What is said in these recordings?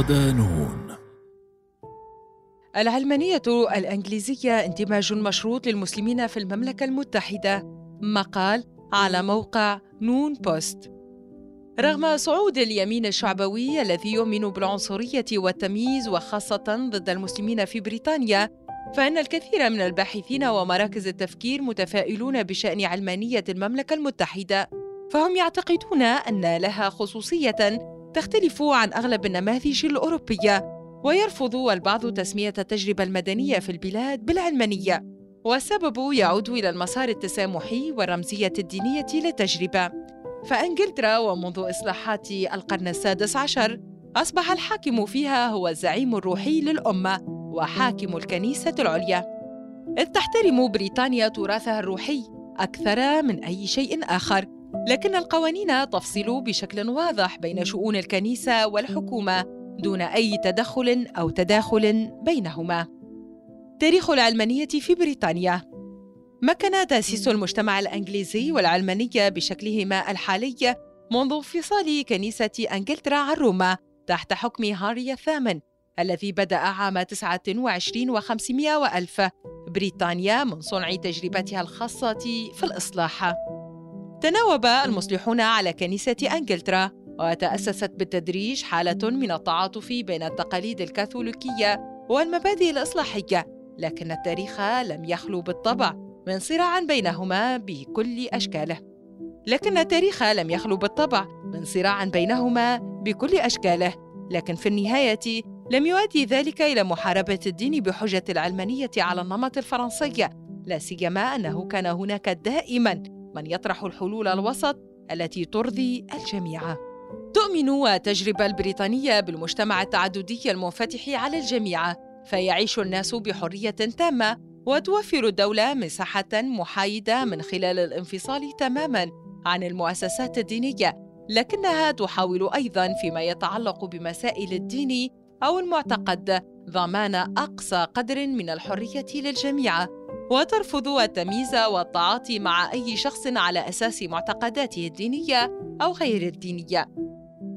صدانون العلمانية الإنجليزية اندماج مشروط للمسلمين في المملكة المتحدة. مقال على موقع نون بوست. رغم صعود اليمين الشعبوي الذي يؤمن بالعنصرية والتمييز وخاصة ضد المسلمين في بريطانيا فإن الكثير من الباحثين ومراكز التفكير متفائلون بشأن علمانية المملكة المتحدة فهم يعتقدون أن لها خصوصية تختلف عن أغلب النماذج الأوروبية ويرفض البعض تسمية التجربة المدنية في البلاد بالعلمانية والسبب يعود إلى المسار التسامحي والرمزية الدينية للتجربة. فإنجلترا ومنذ إصلاحات القرن السادس عشر أصبح الحاكم فيها هو الزعيم الروحي للأمة وحاكم الكنيسة العليا. إذ تحترم بريطانيا تراثها الروحي أكثر من أي شيء آخر. لكن القوانين تفصل بشكل واضح بين شؤون الكنيسة والحكومة دون أي تدخل أو تداخل بينهما. تاريخ العلمانية في بريطانيا مكن تأسيس المجتمع الإنجليزي والعلمانية بشكلهما الحالي منذ انفصال كنيسة إنجلترا عن روما تحت حكم هاري الثامن الذي بدأ عام 29 و500 وألف بريطانيا من صنع تجربتها الخاصة في الإصلاح. تناوب المصلحون على كنيسة أنجلترا وتأسست بالتدريج حالة من التعاطف بين التقاليد الكاثوليكية والمبادئ الإصلاحية لكن التاريخ لم يخلو بالطبع من صراع بينهما بكل أشكاله. لكن التاريخ لم يخلو بالطبع من صراع بينهما بكل أشكاله لكن في النهاية لم يؤدي ذلك إلى محاربة الدين بحجة العلمانية على النمط الفرنسي لا سيما أنه كان هناك دائما من يطرح الحلول الوسط التي ترضي الجميع. تؤمن التجربة البريطانية بالمجتمع التعددي المنفتح على الجميع فيعيش الناس بحرية تامة وتوفر الدولة مساحة محايدة من خلال الانفصال تماما عن المؤسسات الدينية لكنها تحاول أيضا فيما يتعلق بمسائل الدين أو المعتقد ضمان أقصى قدر من الحرية للجميع. وترفض التمييز والتعاطي مع أي شخص على أساس معتقداته الدينية أو غير الدينية.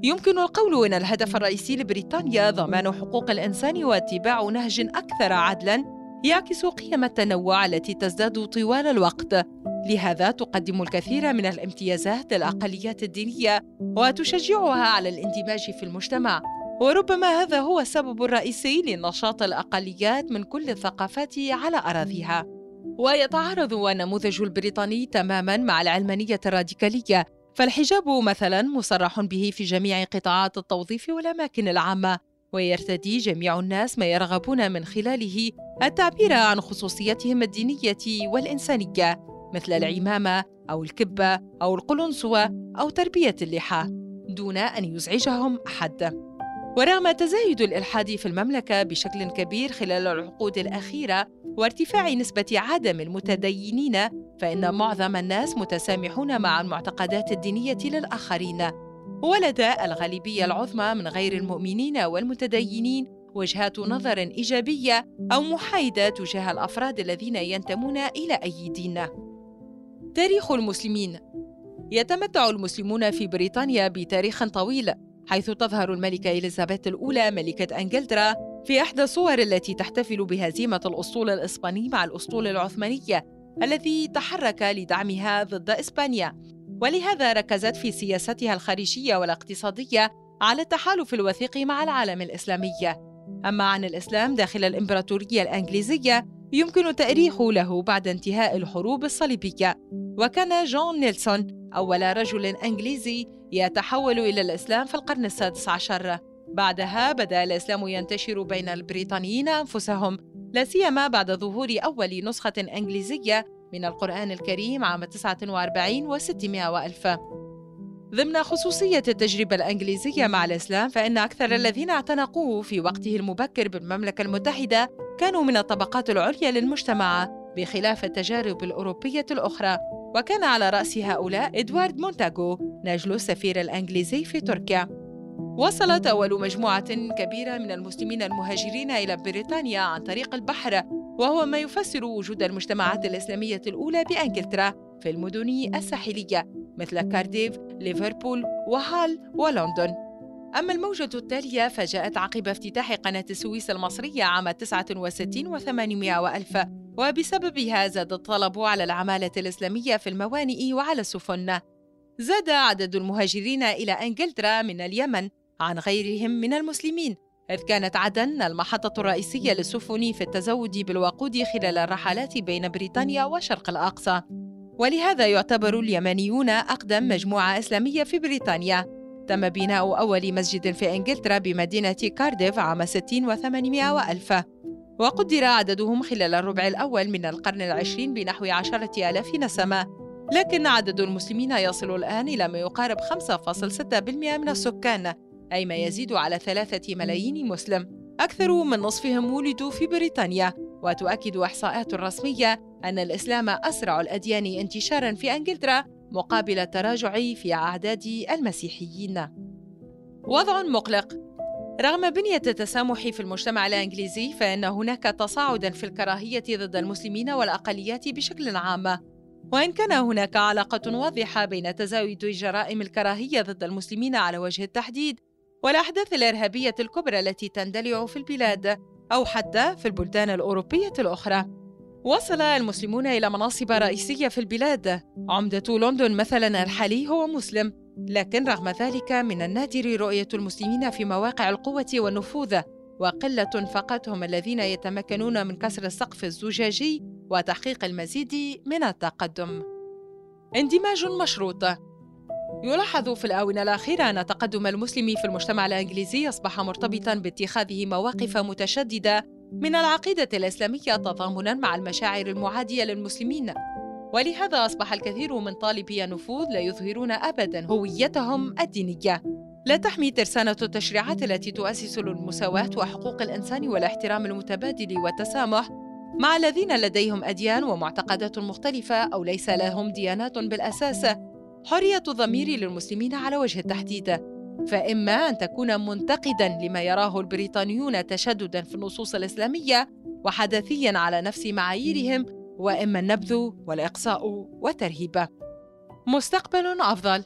يمكن القول إن الهدف الرئيسي لبريطانيا ضمان حقوق الإنسان واتباع نهج أكثر عدلاً يعكس قيم التنوع التي تزداد طوال الوقت. لهذا تقدم الكثير من الامتيازات للأقليات الدينية وتشجعها على الاندماج في المجتمع. وربما هذا هو السبب الرئيسي لنشاط الأقليات من كل الثقافات على أراضيها. ويتعارض النموذج البريطاني تماما مع العلمانية الراديكالية فالحجاب مثلا مصرح به في جميع قطاعات التوظيف والأماكن العامة ويرتدي جميع الناس ما يرغبون من خلاله التعبير عن خصوصيتهم الدينية والإنسانية مثل العمامة أو الكبة أو القلنسوة أو تربية اللحى دون أن يزعجهم أحد. ورغم تزايد الإلحاد في المملكة بشكل كبير خلال العقود الأخيرة وارتفاع نسبة عدم المتدينين فإن معظم الناس متسامحون مع المعتقدات الدينية للآخرين. ولد الغالبية العظمى من غير المؤمنين والمتدينين وجهات نظر إيجابية أو محايدة تجاه الأفراد الذين ينتمون إلى أي دين. تاريخ المسلمين. يتمتع المسلمون في بريطانيا بتاريخ طويل. حيث تظهر الملكة إليزابيث الأولى ملكة إنجلترا في إحدى الصور التي تحتفل بهزيمة الأسطول الإسباني مع الأسطول العثماني الذي تحرك لدعمها ضد إسبانيا. ولهذا ركزت في سياستها الخارجية والاقتصادية على التحالف الوثيق مع العالم الإسلامي. أما عن الإسلام داخل الإمبراطورية الإنجليزية يمكن التأريخ له بعد انتهاء الحروب الصليبية. وكان جون نيلسون أول رجل إنجليزي يتحول إلى الإسلام في القرن السادس عشر. بعدها بدأ الإسلام ينتشر بين البريطانيين أنفسهم لا سيما بعد ظهور أول نسخة إنجليزية من القرآن الكريم عام 49 و600 وألف. ضمن خصوصية التجربة الإنجليزية مع الإسلام فإن أكثر الذين اعتنقوه في وقته المبكر بالمملكة المتحدة كانوا من الطبقات العليا للمجتمع بخلاف التجارب الأوروبية الأخرى. وكان على رأس هؤلاء إدوارد مونتاغو نجل السفير الإنجليزي في تركيا. وصلت أول مجموعة كبيرة من المسلمين المهاجرين إلى بريطانيا عن طريق البحر وهو ما يفسر وجود المجتمعات الإسلامية الأولى بإنجلترا في المدن الساحلية. مثل كارديف، ليفربول، وهال ولندن. أما الموجة التالية فجاءت عقب افتتاح قناة السويس المصرية عام 69 و800 وألف. وبسببها زاد الطلب على العمالة الإسلامية في الموانئ وعلى السفن. زاد عدد المهاجرين إلى إنجلترا من اليمن عن غيرهم من المسلمين إذ كانت عدن المحطة الرئيسية للسفن في التزود بالوقود خلال الرحلات بين بريطانيا وشرق الأقصى. ولهذا يعتبر اليمنيون أقدم مجموعة إسلامية في بريطانيا. تم بناء أول مسجد في إنجلترا بمدينة كارديف عام 60 و800 وألف. وقدر عددهم خلال الربع الأول من القرن العشرين بنحو عشرة آلاف نسمة. لكن عدد المسلمين يصل الآن إلى ما يقارب 5.6% من السكان أي ما يزيد على ثلاثة ملايين مسلم. أكثر من نصفهم ولدوا في بريطانيا وتؤكد إحصاءات رسمية أن الإسلام أسرع الأديان انتشارا في إنجلترا مقابل التراجع في أعداد المسيحيين. وضع مقلق. رغم بنية التسامح في المجتمع الإنجليزي فإن هناك تصاعدا في الكراهية ضد المسلمين والأقليات بشكل عام. وإن كان هناك علاقة واضحة بين تزايد جرائم الكراهية ضد المسلمين على وجه التحديد والأحداث الإرهابية الكبرى التي تندلع في البلاد أو حتى في البلدان الأوروبية الأخرى. وصل المسلمون إلى مناصب رئيسية في البلاد. عمدة لندن مثلا الحالي هو مسلم لكن رغم ذلك من النادر رؤية المسلمين في مواقع القوة والنفوذ وقلة فقط هم الذين يتمكنون من كسر السقف الزجاجي وتحقيق المزيد من التقدم. اندماج مشروط. يلاحظ في الآونة الأخيرة أن تقدم المسلم في المجتمع الإنجليزي أصبح مرتبطا باتخاذه مواقف متشددة من العقيدة الإسلامية تضامنا مع المشاعر المعادية للمسلمين. ولهذا أصبح الكثير من طالبي النفوذ لا يظهرون أبدا هويتهم الدينية. لا تحمي ترسانة التشريعات التي تؤسس للمساواة وحقوق الإنسان والاحترام المتبادل والتسامح مع الذين لديهم أديان ومعتقدات مختلفة أو ليس لهم ديانات بالأساس. حرية الضمير للمسلمين على وجه التحديد. فإما أن تكون منتقدا لما يراه البريطانيون تشددا في النصوص الإسلامية وحدثيا على نفس معاييرهم وإما النبذ والإقصاء والترهيب. مستقبل أفضل.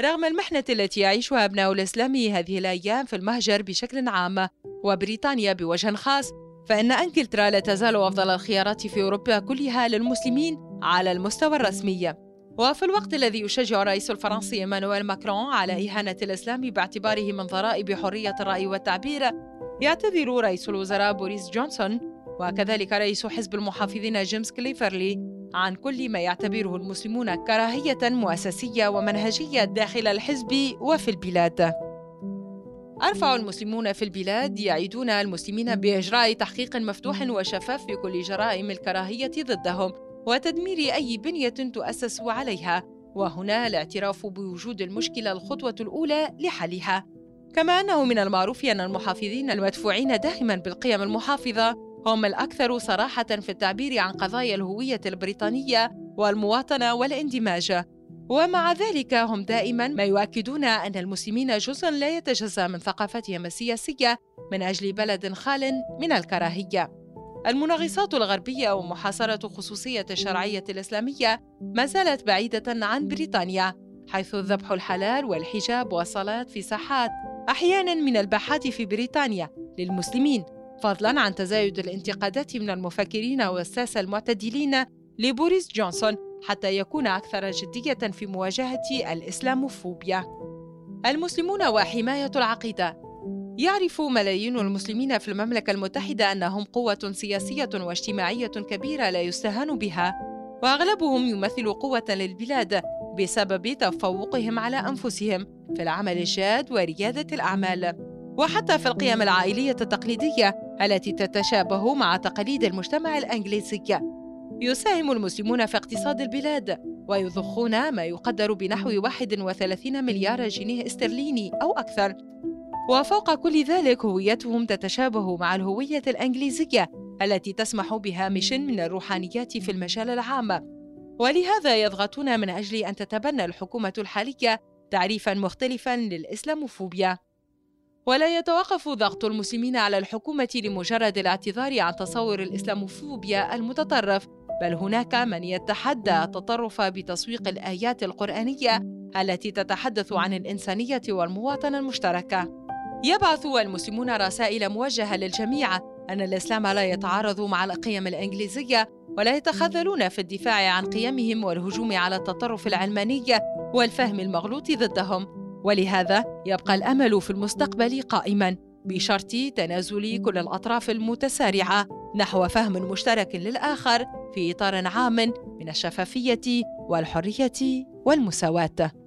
رغم المحنة التي يعيشها أبناء الإسلام هذه الأيام في المهجر بشكل عام وبريطانيا بوجه خاص فإن إنجلترا لا تزال أفضل الخيارات في أوروبا كلها للمسلمين على المستوى الرسمي. وفي الوقت الذي يشجع الرئيس الفرنسي إيمانويل ماكرون على إهانة الإسلام باعتباره من ضروب حرية الرأي والتعبير يعتذر رئيس الوزراء بوريس جونسون وكذلك رئيس حزب المحافظين جيمس كليفرلي عن كل ما يعتبره المسلمون كراهية مؤسسية ومنهجية داخل الحزب وفي البلاد. أرفع المسؤولين في البلاد يعدون المسلمين بإجراء تحقيق مفتوح وشفاف في كل جرائم الكراهية ضدهم وتدمير أي بنية تؤسس عليها، وهنا الاعتراف بوجود المشكلة الخطوة الأولى لحلها. كما أنه من المعروف أن المحافظين المدفوعين دائما بالقيم المحافظة هم الأكثر صراحة في التعبير عن قضايا الهوية البريطانية والمواطنة والاندماج ومع ذلك هم دائما ما يؤكدون أن المسلمين جزء لا يتجزأ من ثقافتهم السياسية من أجل بلد خال من الكراهية المنغصات الغربية ومحاصرة خصوصية الشرعية الإسلامية ما زالت بعيدة عن بريطانيا حيث الذبح الحلال والحجاب والصلاة في ساحات أحيانا من الباحات في بريطانيا للمسلمين فضلا عن تزايد الانتقادات من المفكرين والساسة المعتدلين لبوريس جونسون حتى يكون أكثر جدية في مواجهة الإسلاموفوبيا. المسلمون وحماية العقيدة يعرف ملايين المسلمين في المملكة المتحدة أنهم قوة سياسية واجتماعية كبيرة لا يستهان بها، وأغلبهم يمثل قوة للبلاد بسبب تفوقهم على أنفسهم في العمل الجاد وريادة الأعمال. وحتى في القيم العائلية التقليدية التي تتشابه مع تقاليد المجتمع الإنجليزي يساهم المسلمون في اقتصاد البلاد ويضخون ما يقدر بنحو 31 مليار جنيه استرليني أو أكثر وفوق كل ذلك هويتهم تتشابه مع الهوية الإنجليزية التي تسمح بهامش من الروحانيات في المجال العام ولهذا يضغطون من أجل أن تتبنى الحكومة الحالية تعريفا مختلفا للإسلاموفوبيا ولا يتوقف ضغط المسلمين على الحكومة لمجرد الاعتذار عن تصور الإسلاموفوبيا المتطرف بل هناك من يتحدى التطرف بتسويق الآيات القرآنية التي تتحدث عن الإنسانية والمواطنة المشتركة. يبعث المسلمون رسائل موجهة للجميع أن الإسلام لا يتعارض مع القيم الإنجليزية ولا يتخاذلون في الدفاع عن قيمهم والهجوم على التطرف العلماني والفهم المغلوط ضدهم. ولهذا يبقى الأمل في المستقبل قائما بشرط تنازل كل الأطراف المتسارعة نحو فهم مشترك للآخر في إطار عام من الشفافية والحرية والمساواة.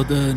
صدى